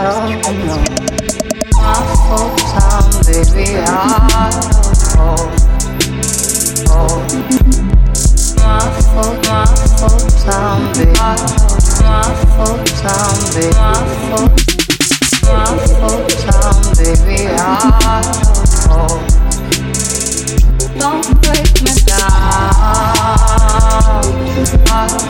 My full time, baby, I hold, hold. My full, my full time, baby, I hold. My full time, baby, my full, my full time, baby, I hold. Don't break me down. I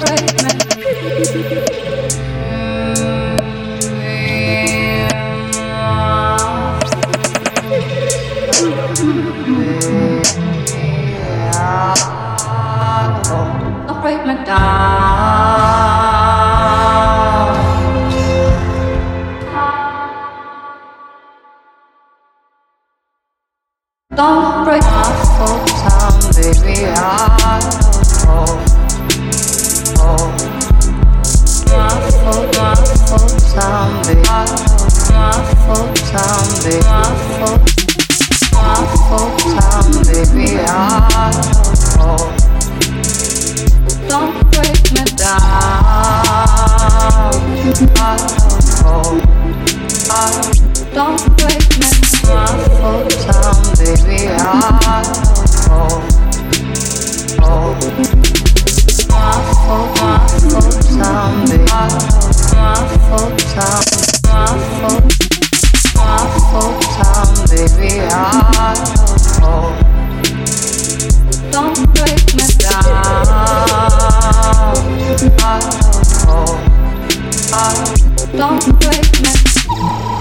I break my Don't Now, I I don't break. Don't break me.